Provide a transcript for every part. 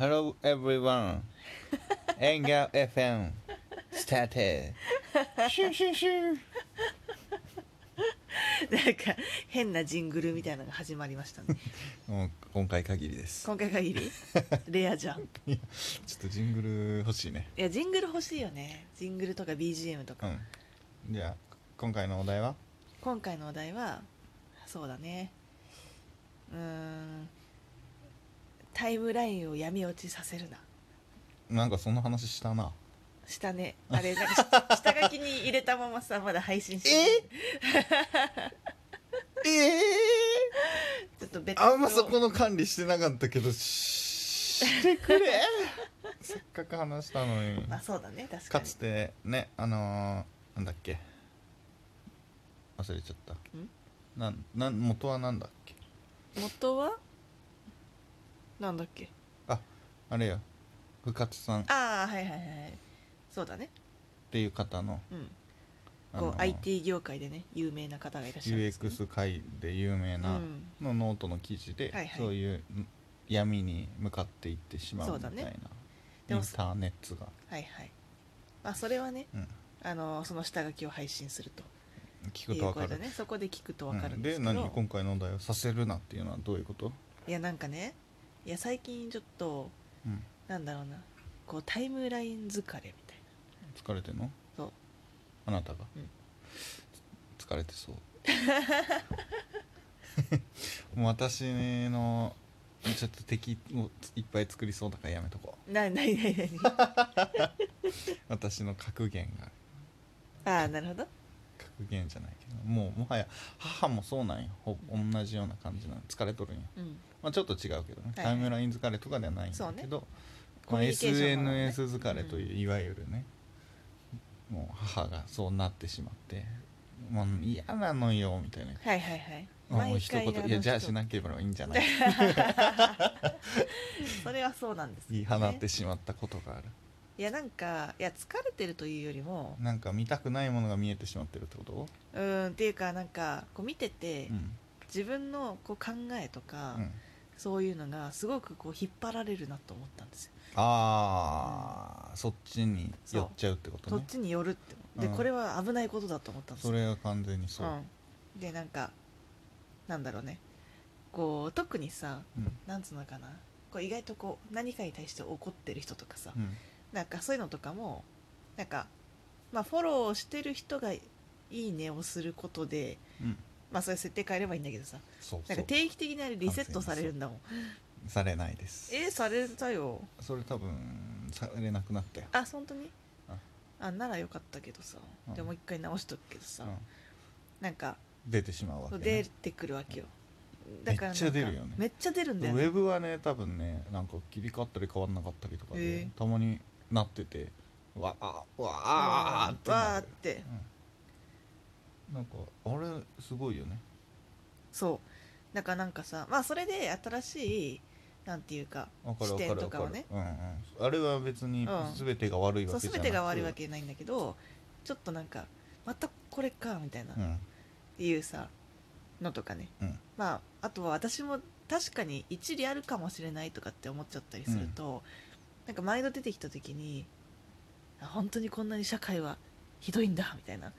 Hello everyone. エンガ FM スタートシュシュシュなんか変なジングルみたいなのが始まりましたね。もう今回限りです。今回限り？レアじゃんいちょっとジングル欲しいね。やジングル欲しいよね。ジングルとか BGM とか、うん。じゃあ今回のお題は？今回のお題はそうだね。うーんタイムラインを闇落ちさせるな。なんかそんな話したな。したね。あれなんかし 下書きに入れたままさまだ配信してないええちょっと別あんまそこの管理してなかったけどししてくれ。せっかく話したのに。まあそうだね確かに。かつてねあのーなんだっけ。忘れちゃった。なんなん元はなんだっけ？元は？なんだっけ？あれよ深津さん。っああはいはいはいそうだね。ていう方の。うん。あのこう IT 業界でね有名な方がいらっしゃるんですけど UX 界で有名なうん。のノートの記事で、はいはい。そういうん闇に向かっていってしまうみたいな、ね。インターネットが、はいはい。まあそれはねうん、あのその下書きを配信すると。聞くいうとわかる。ことでねそこで聞くと分かるうんんでですけど、何？今回のお題をさせるなっていうのはどういうこと、いやなんかねいや最近ちょっとうん、なんだろうなこうタイムライン疲れみたい疲れてんの？そう。あなたが、うん。疲れてそう。も う私のちょっと敵をいっぱい作りそうだからやめとこう。ななになになに 私の格言が。ああなるほど格言じゃないけどもうもはや母もそうなんよほ同じような感じなの疲れとるんよ、うん。まあ、ちょっと違うけどね、はい。はいタイムライン疲れとかではないんだけど、まあ、コミュニケーションの SNS 疲れという、いわゆるねもう母がそうなってしまってもう嫌なのよみたいな。はいはいはい。もう一言いやじゃあ人しなければいいんじゃない？それはそうなんです言 い放ってしまったことがあるいやなんかいや疲れてるというよりもなんか見たくないものが見えてしまってるってこと？うーんっていうかなんかこう見てて、うん。自分のこう考えとか、うん。そういうのがすごくこう引っ張られるなと思ったんですよ、ああ、そっちに寄っちゃうってことね。そっちによるってで、うん。これは危ないことだと思ったんですよ。それは完全にそう、うん、でなんかなんだろうね。こう特にさうん。なんつうのかな。こう意外とこう何かに対して怒ってる人とかさ、うんなんかそういうのとかもなんかまあフォローしてる人がいいねをすることでうん。まあそういう設定変えればいいんだけどさ。そうなんか定期的にあれリセットされるんだもん。されないです。えー、されたよ。それ多分されなくなったよ、あ本当に？ああならよかったけどさ。うん。でもう一回直しとくけどさ、うん。なんか出てしまうわけ、ね、出てくるわけよ。めっちゃ出るよね。めっちゃ出るんウだよ、ね、ェブはね多分ねなんか切り替わったり変わんなかったりとかで、へえ。たまになっててわあわあってわなん。なんかあれすごいよね。そう。だからなんかさまあそれで新しいなんていうか視点とかをね。うんうん、あれは別にうん。全てが悪いわけじゃなく全てが悪いわけないんだけどちょっとなんかまたこれかみたいな、っうん。ていうさのとかね。うん。まああとは私も確かに一理あるかもしれないとかって思っちゃったりすると、なんか毎度出てきた時にあ本当にこんなに社会はひどいんだみたいな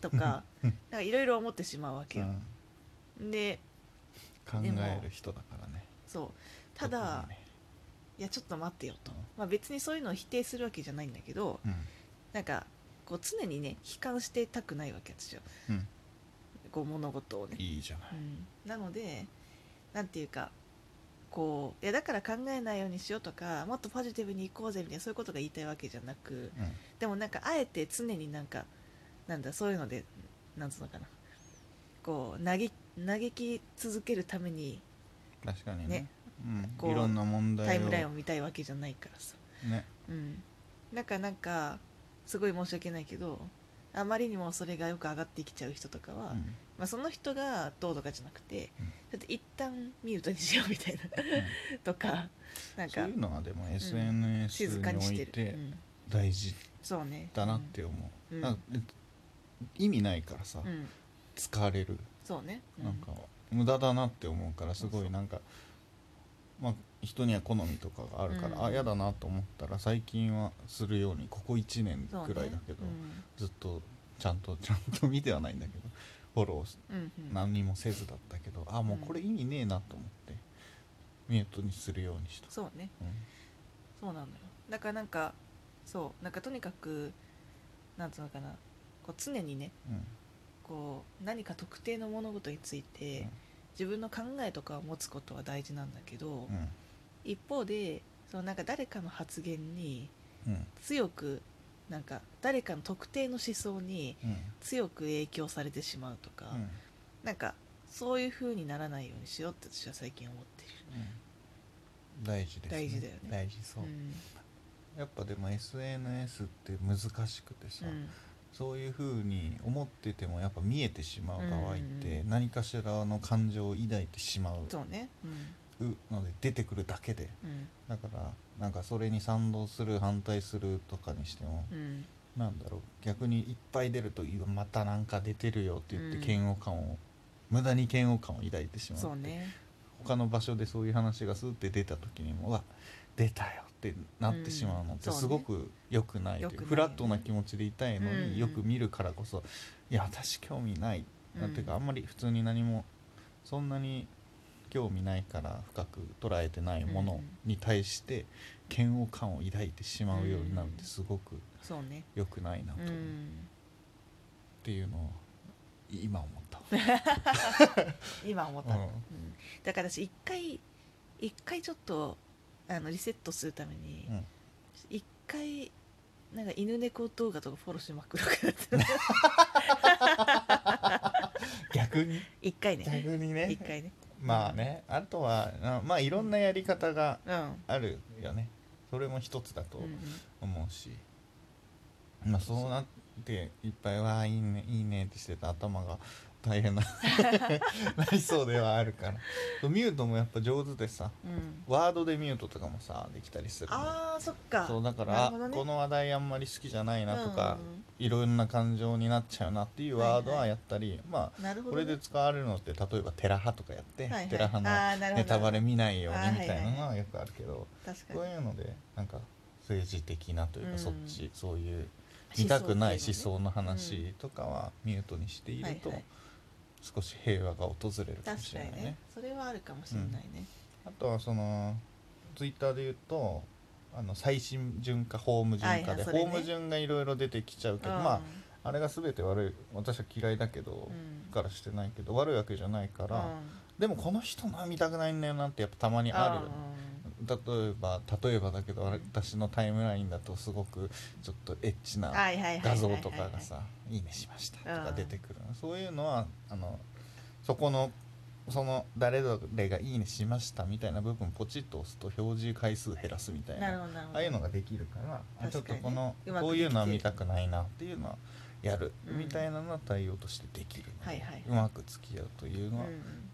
とか なんかいろいろ思ってしまうわけよ、で考える人だからね。そう。ただ、ね。いやちょっと待ってよと。うん、まあ、別にそういうのを否定するわけじゃないんだけどうん。なんかこう常にね悲観してたくないわけ私は。うん。こう物事をね、いいじゃない。うん、なのでなんていうかこういやだから考えないようにしようとかもっとポジティブにいこうぜみたいなそういうことが言いたいわけじゃなくでもなんかあえて常になんかなんだそういうのでなんつうのかな。こう嘆嘆き続けるためにうん、確かにね。ね。こううん、いろんな問題を。タイムラインを見たいわけじゃないからさ。ね。うん、なんかなんかすごい申し訳ないけどあまりにもそれがよく上がってきちゃう人とかは、うん。まあ、その人がどうとかじゃなくて、うん。ちょっと一旦ミュートにしようみたいな とかなんかそういうのはでも SNS 静かにおいてうん。大事そうねだなって思う、うん。意味ないからさ、疲れる。そうね、うん。なんか無駄だなって思うからすごいなんかまあ人には好みとかがあるから、うん。あ嫌だなと思ったら最近はするようにここ1年くらいだけど、うん。ずっとちゃんとちゃんと見てはないんだけどフォローしうんうん。何にもせずだったけどあもうこれ意味ねえなと思ってミュートにするようにした、そうね。うん。そうなのよ。だからなんかそうなんかとにかくなんつうのかなこう常にねうん。こう何か特定の物事について、うん自分の考えとかを持つことは大事なんだけど、うん。一方でそのなんか誰かの発言にうん。強くなんか誰かの特定の思想にうん。強く影響されてしまうとか、うん。なんかそういう風にならないようにしようって私は最近思っている。うん。大事です、大事だよね。大事そう、うん。やっぱでも SNS って難しくてさ、うんそういうふうに思っててもやっぱ見えてしまう場合っうんてうん。何かしらの感情を抱いてしまう。そうね。うん。ので出てくるだけで。うん。だからなんかそれに賛同する反対するとかにしてもうん。なんだろう。逆にいっぱい出るとまたなんか出てるよって言ってうん。嫌悪感を無駄に嫌悪感を抱いてしまうそうね。他の場所でそういう話がスーって出た時にもうわ出たよってなってしまうのってすごく良くないいよねフラットな気持ちでいたいのうん。によく見るからこそいや私興味ない。なんていうかあうんんまり普通に何もそんなに興味ないから深く捉えてないものに対して嫌悪感を抱いてしまうようになるってすごく良くないなとっんていうのを今思った。今思った、うん。うん。だから私一回一回ちょっとあのリセットするためにうん。一回なんか犬猫動画とかフォローしまくるからって。逆に？一回ね。逆にね。一回ね。まあね。あとはあまあいろんなやり方がうん。あるよね。それも一つだとうんうん。思うし、まあそうなっていっぱい「わあいいねいいね」ってしてた頭が大変な なりそうではあるから。ミュートもやっぱ上手でさうん。ワードでミュートとかもさできたりするの。あーそっか。そうだから、ね。この話題あんまり好きじゃないなとか、うんいろんな感情になっちゃうなっていうワードはい。ははいやったり、まあなるほど、ね、これで使われるのって例えばテラハとかやって、はいはい。テラハのネタバレ見ないようにみたいなのはよくあるけど、確かそうにいうのでなんか政治的なというか、うん。そっちそういう見たくない思思想の話とかはミュートにしていると、少し平和が訪れるかもしれないね。それはあるかもしれないね、あとはそのツイッターで言うとあの最新順かホーム順はいかで、はいそれね。ホーム順がいろいろ出てきちゃうけど、うん。まああれが全て悪い私は嫌いだけど、うん。からしてないけど悪いわけじゃないから、うん。でもこの人のは見たくないんだよなってやっぱたまにあるよね例えば例えばだけどうん私のタイムラインだとすごくちょっとエッチな画像とかがさ「いいねしました」とか出てくる。のそういうのはあのそこのその誰々が「いいねしました」みたいな部分ポチッと押すと表示回数減らすみたいなああいうのができるからあちょっとこのこういうのは見たくないなっていうのはやるうん。みたいなのは対応としてできるのではいはい。うまく付き合うというの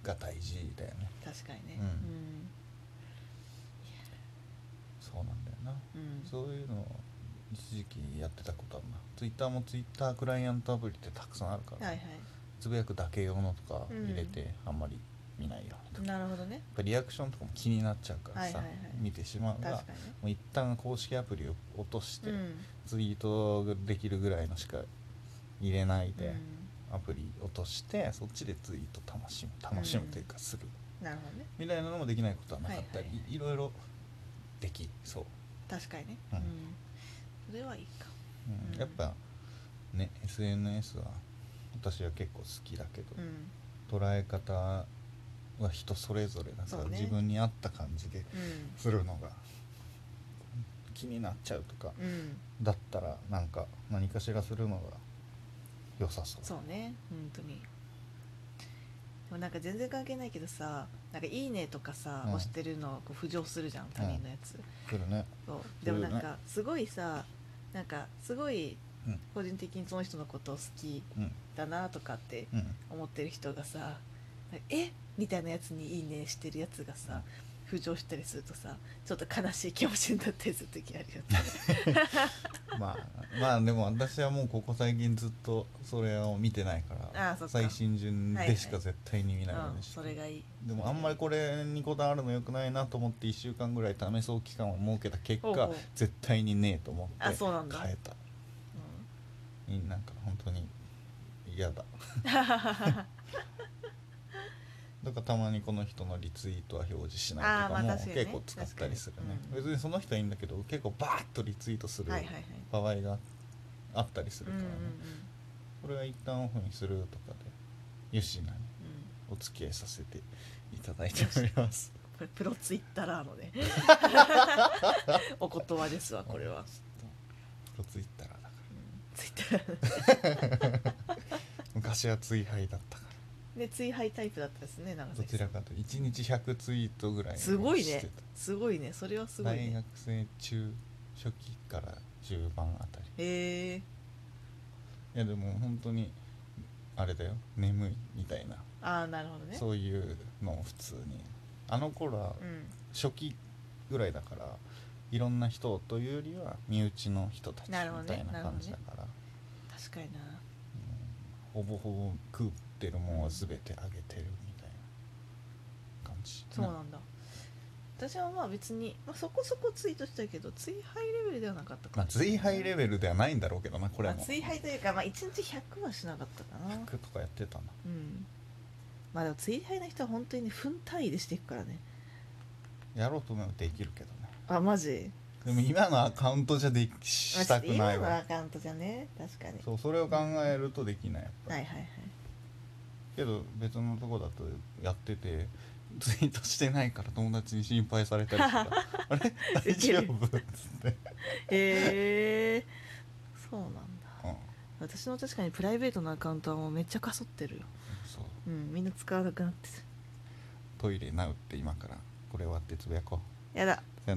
が大事だよね。確かにね。うんそうなんだよな。うん。うんそういうのを一時期やってたことあるな。ツイッターもツイッタークライアントアプリってたくさんあるから、はいはつぶやくだけ用のとか入れて、あんまり見ないよ。うにとかいなるほどね。やっぱリアクションとかも気になっちゃうからさ、はいはいはい。見てしまうが確かにね。もう一旦公式アプリを落として、うん。ツイートできるぐらいのしか入れないで、うん。アプリ落としてそっちでツイート楽しむ。楽しむというかする、なるほどね。みたいなのもできないことはなかったり、はいはい。いろいろできそう、確かにね。ううん。んそれはいいか。うん。うん。やっぱね SNS は私は結構好きだけど、うん。捉え方は人それぞれだから、ね。自分に合った感じでうん。するのが気になっちゃうとかうん。だったらなんか何かしらするのが良さそう。そうね。本当にでもなんか全然関係ないけどさなんか「いいね」とかさ、うん。押してるのこう浮上するじゃん他人のやつ、来るね。そう。でもなんかすごいさなんかすごいうん。個人的にその人のことを好きうん。だなとかってうん。思ってる人がさえ？みたいなやつに「いいね」してるやつがさ、浮上したりするとさちょっと悲しい気持ちになったりする時あるよね。まあまあでも私はもうここ最近ずっとそれを見てないからあそっか。最新順でしか絶対に見ないよううんにして。それがいい。でもあんまりこれにこだわるのよくないなと思って1週間ぐらい試そう期間を設けた結果絶対にねえと思って変えた。いなんか本当に嫌だ だからたまにこの人のリツイートは表示しないとかも結構使ったりするね。別にその人はいいんだけど結構バーッとリツイートする場合があったりするうんうんからねこれは一旦オフにするとかでよしなにうん。うんお付き合いさせていただいております。プロツイッターのね。お言葉ですわこれは、プロツイッターだから。ツイッター 昔は追廃だったかで追廃タイプだったですね長らど崎さん。ちらかというと1日100ツイートぐらいすごいね。してたすごいね。それはすごいね。大学生中初期から中盤あたり。へえ。いやでも本当にあれだよ。眠いみたいな、ああなるほどね。そういうのを普通に。あの頃はうん。初期ぐらいだからいろんな人というよりは身内の人たちみたいなるほどね。な感じだから、確かにな。ほぼほぼ食ってるもんは全てあげてるみたいな感じ。そうなんだ。私はまあ別に、まあ、そこそこツイートしたけど追廃レベルではなかったかまあ追廃レベルではないんだろうけどなこれはもう。まあ追廃というか、まあ、1日100はしなかったかな。100とかやってたな。うん。まあでも追廃の人は本当にね分単位でしていくからね。やろうと思えばできるけどね。あマジ？でも今のアカウントじゃできしたくない今のわアカウントじゃね？確かに。そうそれを考えるとできないやっぱり。はいはいはいけど別のとこだとやっててツイートしてないから友達に心配されたりしたらあれ？大丈夫？っつって、へえ。そうなんだ。うん、私の確かにプライベートのアカウントはもうめっちゃかそってるよ。そう。うんみんな使わなくなってる。トイレナウって今から。これ終わってつぶやこう。やだ。さよなら